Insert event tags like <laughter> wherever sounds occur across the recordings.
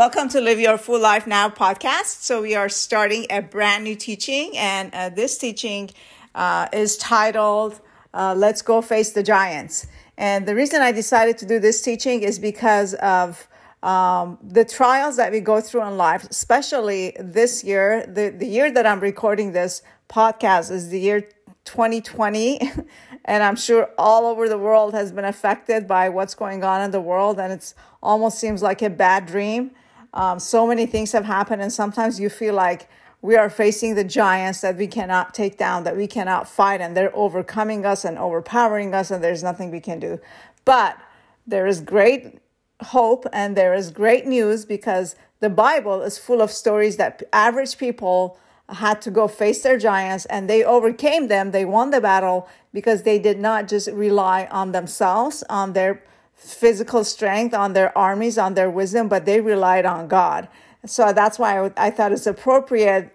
Welcome to Live Your Full Life Now podcast. So, we are starting a brand new teaching, and uh, this teaching uh, is titled uh, Let's Go Face the Giants. And the reason I decided to do this teaching is because of um, the trials that we go through in life, especially this year. The, the year that I'm recording this podcast is the year 2020. <laughs> and I'm sure all over the world has been affected by what's going on in the world. And it's almost seems like a bad dream. Um, so many things have happened, and sometimes you feel like we are facing the giants that we cannot take down, that we cannot fight, and they're overcoming us and overpowering us, and there's nothing we can do. But there is great hope and there is great news because the Bible is full of stories that average people had to go face their giants and they overcame them. They won the battle because they did not just rely on themselves, on their physical strength, on their armies, on their wisdom, but they relied on God. So that's why I, I thought it's appropriate,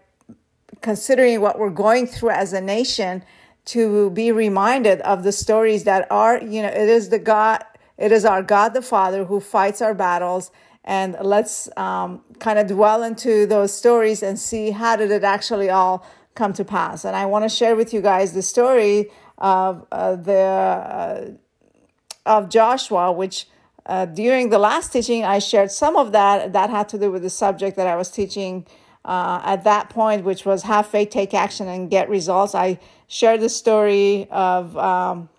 considering what we're going through as a nation, to be reminded of the stories that are, you know, it is the God, it is our God the Father who fights our battles. And let's um, kind of dwell into those stories and see how did it actually all come to pass. And I want to share with you guys the story of uh, the uh, of Joshua, which uh, during the last teaching I shared some of that that had to do with the subject that I was teaching uh, at that point, which was have faith, take action, and get results. I shared the story of um,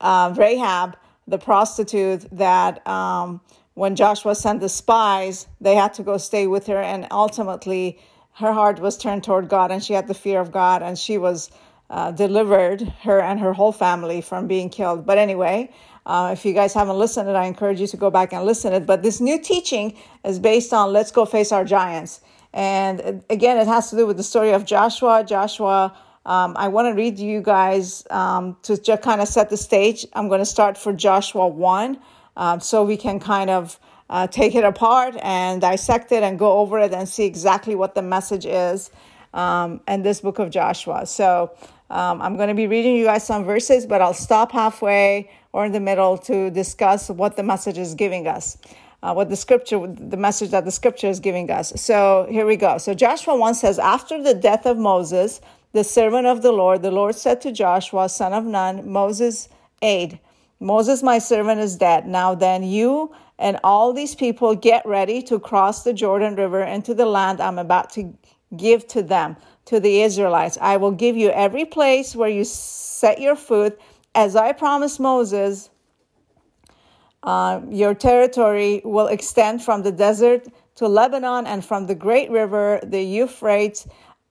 uh, Rahab, the prostitute, that um, when Joshua sent the spies, they had to go stay with her, and ultimately her heart was turned toward God, and she had the fear of God, and she was uh, delivered her and her whole family from being killed. But anyway, uh, if you guys haven't listened it, I encourage you to go back and listen it. But this new teaching is based on let's go face our giants. And again, it has to do with the story of Joshua. Joshua, um, I want to read you guys um, to just kind of set the stage. I'm going to start for Joshua 1 um, so we can kind of uh, take it apart and dissect it and go over it and see exactly what the message is um, in this book of Joshua. So um, I'm going to be reading you guys some verses, but I'll stop halfway or in the middle to discuss what the message is giving us, uh, what the scripture, the message that the scripture is giving us. So here we go. So Joshua 1 says, After the death of Moses, the servant of the Lord, the Lord said to Joshua, son of Nun, Moses' aide, Moses, my servant, is dead. Now then, you and all these people get ready to cross the Jordan River into the land I'm about to give to them to the Israelites. I will give you every place where you set your foot, as I promised Moses. Uh, your territory will extend from the desert to Lebanon and from the great river, the Euphrates,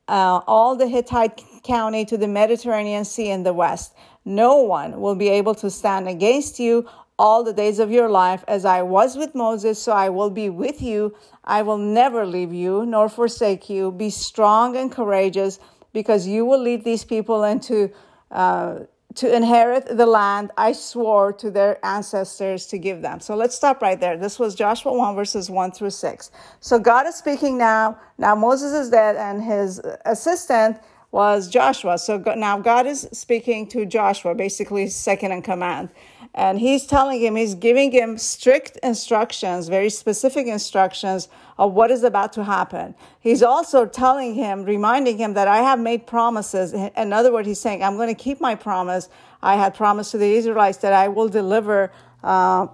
uh, all the Hittite county to the Mediterranean Sea in the west. No one will be able to stand against you all the days of your life. As I was with Moses, so I will be with you. I will never leave you nor forsake you. Be strong and courageous, because you will lead these people into uh, to inherit the land I swore to their ancestors to give them. So let's stop right there. This was Joshua 1, verses 1 through 6. So God is speaking now. Now Moses is dead, and his assistant was Joshua. So now God is speaking to Joshua, basically second in command. And he's telling him, he's giving him strict instructions, very specific instructions of what is about to happen. He's also telling him, reminding him that I have made promises. In other words, he's saying, I'm going to keep my promise. I had promised to the Israelites that I will deliver, uh,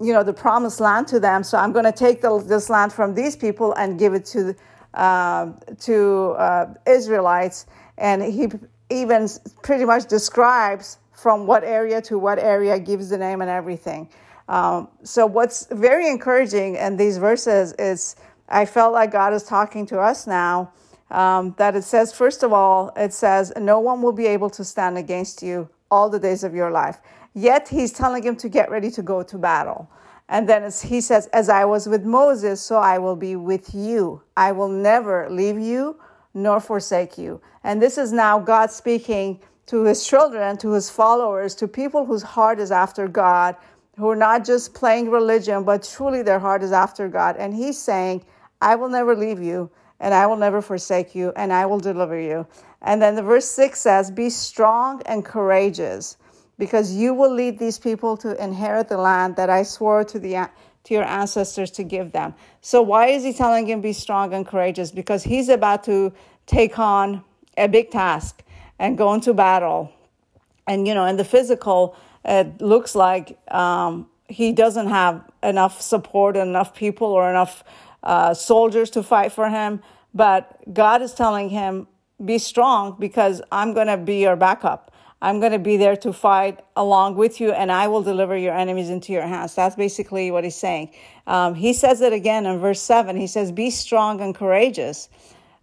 you know, the promised land to them. So I'm going to take the, this land from these people and give it to, uh, to uh, Israelites. And he even pretty much describes from what area to what area, gives the name and everything. Um, so, what's very encouraging in these verses is I felt like God is talking to us now. Um, that it says, first of all, it says, No one will be able to stand against you all the days of your life. Yet, he's telling him to get ready to go to battle. And then he says, As I was with Moses, so I will be with you. I will never leave you nor forsake you. And this is now God speaking to his children, to his followers, to people whose heart is after God, who are not just playing religion, but truly their heart is after God. And he's saying, I will never leave you, and I will never forsake you, and I will deliver you. And then the verse 6 says, Be strong and courageous, because you will lead these people to inherit the land that I swore to, the, to your ancestors to give them. So, why is he telling him be strong and courageous? Because he's about to take on a big task and go into battle. And, you know, in the physical, it looks like um, he doesn't have enough support, enough people, or enough uh, soldiers to fight for him. But God is telling him, be strong because I'm going to be your backup. I'm going to be there to fight along with you, and I will deliver your enemies into your hands. That's basically what he's saying. Um, he says it again in verse 7. He says, Be strong and courageous.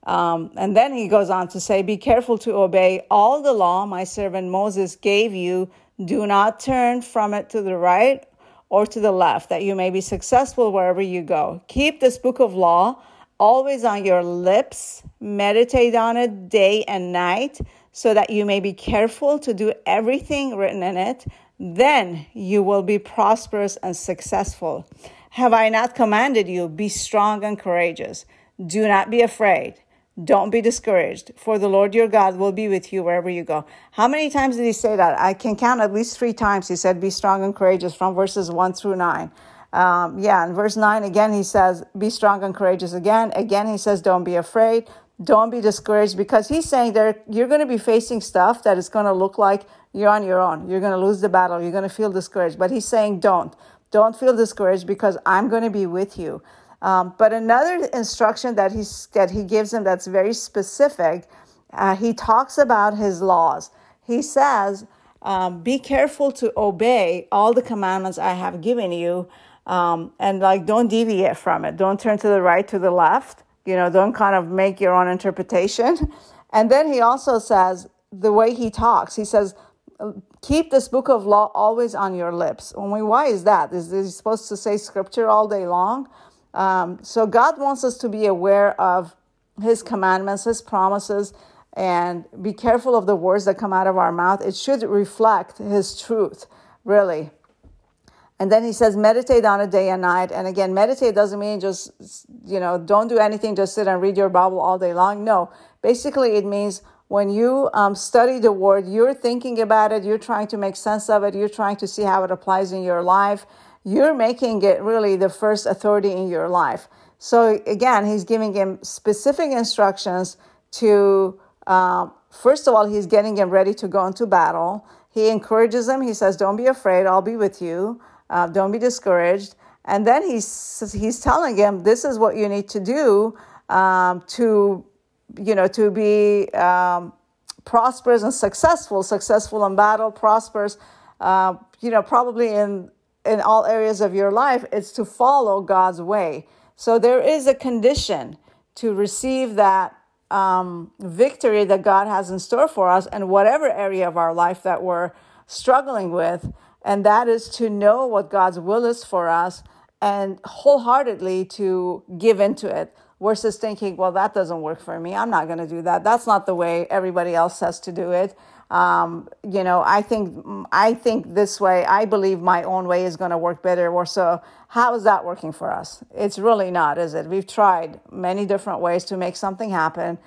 Um, and then he goes on to say, Be careful to obey all the law my servant Moses gave you. Do not turn from it to the right or to the left, that you may be successful wherever you go. Keep this book of law always on your lips. Meditate on it day and night so that you may be careful to do everything written in it. Then you will be prosperous and successful. Have I not commanded you? Be strong and courageous. Do not be afraid. Don't be discouraged, for the Lord your God will be with you wherever you go. How many times did he say that? I can count at least three times. He said, Be strong and courageous from verses one through nine. Um, yeah, in verse 9, again, he says, Be strong and courageous again. Again, he says, Don't be afraid. Don't be discouraged because he's saying that you're going to be facing stuff that is going to look like you're on your own. You're going to lose the battle. You're going to feel discouraged. But he's saying, Don't. Don't feel discouraged because I'm going to be with you. Um, but another instruction that, he's, that he gives him that's very specific, uh, he talks about his laws. He says, um, Be careful to obey all the commandments I have given you um, and like don't deviate from it. Don't turn to the right to the left. You know don't kind of make your own interpretation. <laughs> And then he also says the way he talks he says keep this book of law always on your lips. Why is that? Is he supposed to say scripture all day long um, so god wants us to be aware of his commandments his promises and be careful of the words that come out of our mouth it should reflect his truth really and then he says, meditate on it day and night. And again, meditate doesn't mean just, you know, don't do anything, just sit and read your Bible all day long. No, basically, it means when you um, study the word, you're thinking about it, you're trying to make sense of it, you're trying to see how it applies in your life. You're making it really the first authority in your life. So again, he's giving him specific instructions to, uh, first of all, he's getting him ready to go into battle. He encourages him. He says, Don't be afraid, I'll be with you. Uh, don't be discouraged. And then he's he's telling him this is what you need to do um, to you know to be um, prosperous and successful, successful in battle, prosperous. Uh, you know, probably in in all areas of your life, it's to follow God's way. So there is a condition to receive that um, victory that God has in store for us, in whatever area of our life that we're struggling with and that is to know what God's will is for us and wholeheartedly to give into it versus thinking, well, that doesn't work for me. I'm not going to do that. That's not the way everybody else says to do it. Um, you know, I think I think this way. I believe my own way is going to work better. Or so, how is that working for us? It's really not, is it? We've tried many different ways to make something happen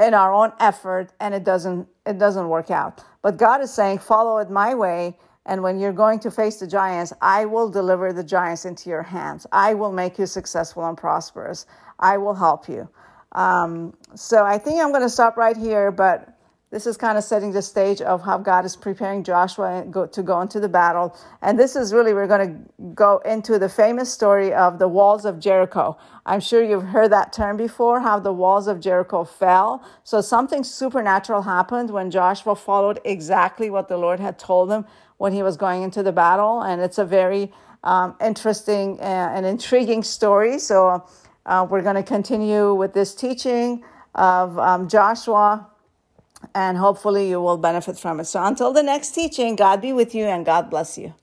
in our own effort, and it doesn't it doesn't work out. But God is saying, follow it my way and when you're going to face the giants, I will deliver the giants into your hands. I will make you successful and prosperous. I will help you. Um, so I think I'm going to stop right here, but this is kind of setting the stage of how God is preparing Joshua to go into the battle. And this is really, we're going to go into the famous story of the walls of Jericho. I'm sure you've heard that term before, how the walls of Jericho fell. So something supernatural happened when Joshua followed exactly what the Lord had told him when he was going into the battle. And it's a very um, interesting uh, and intriguing story. So uh, we're going to continue with this teaching of um, Joshua and hopefully you will benefit from it. So until the next teaching, God be with you and God bless you.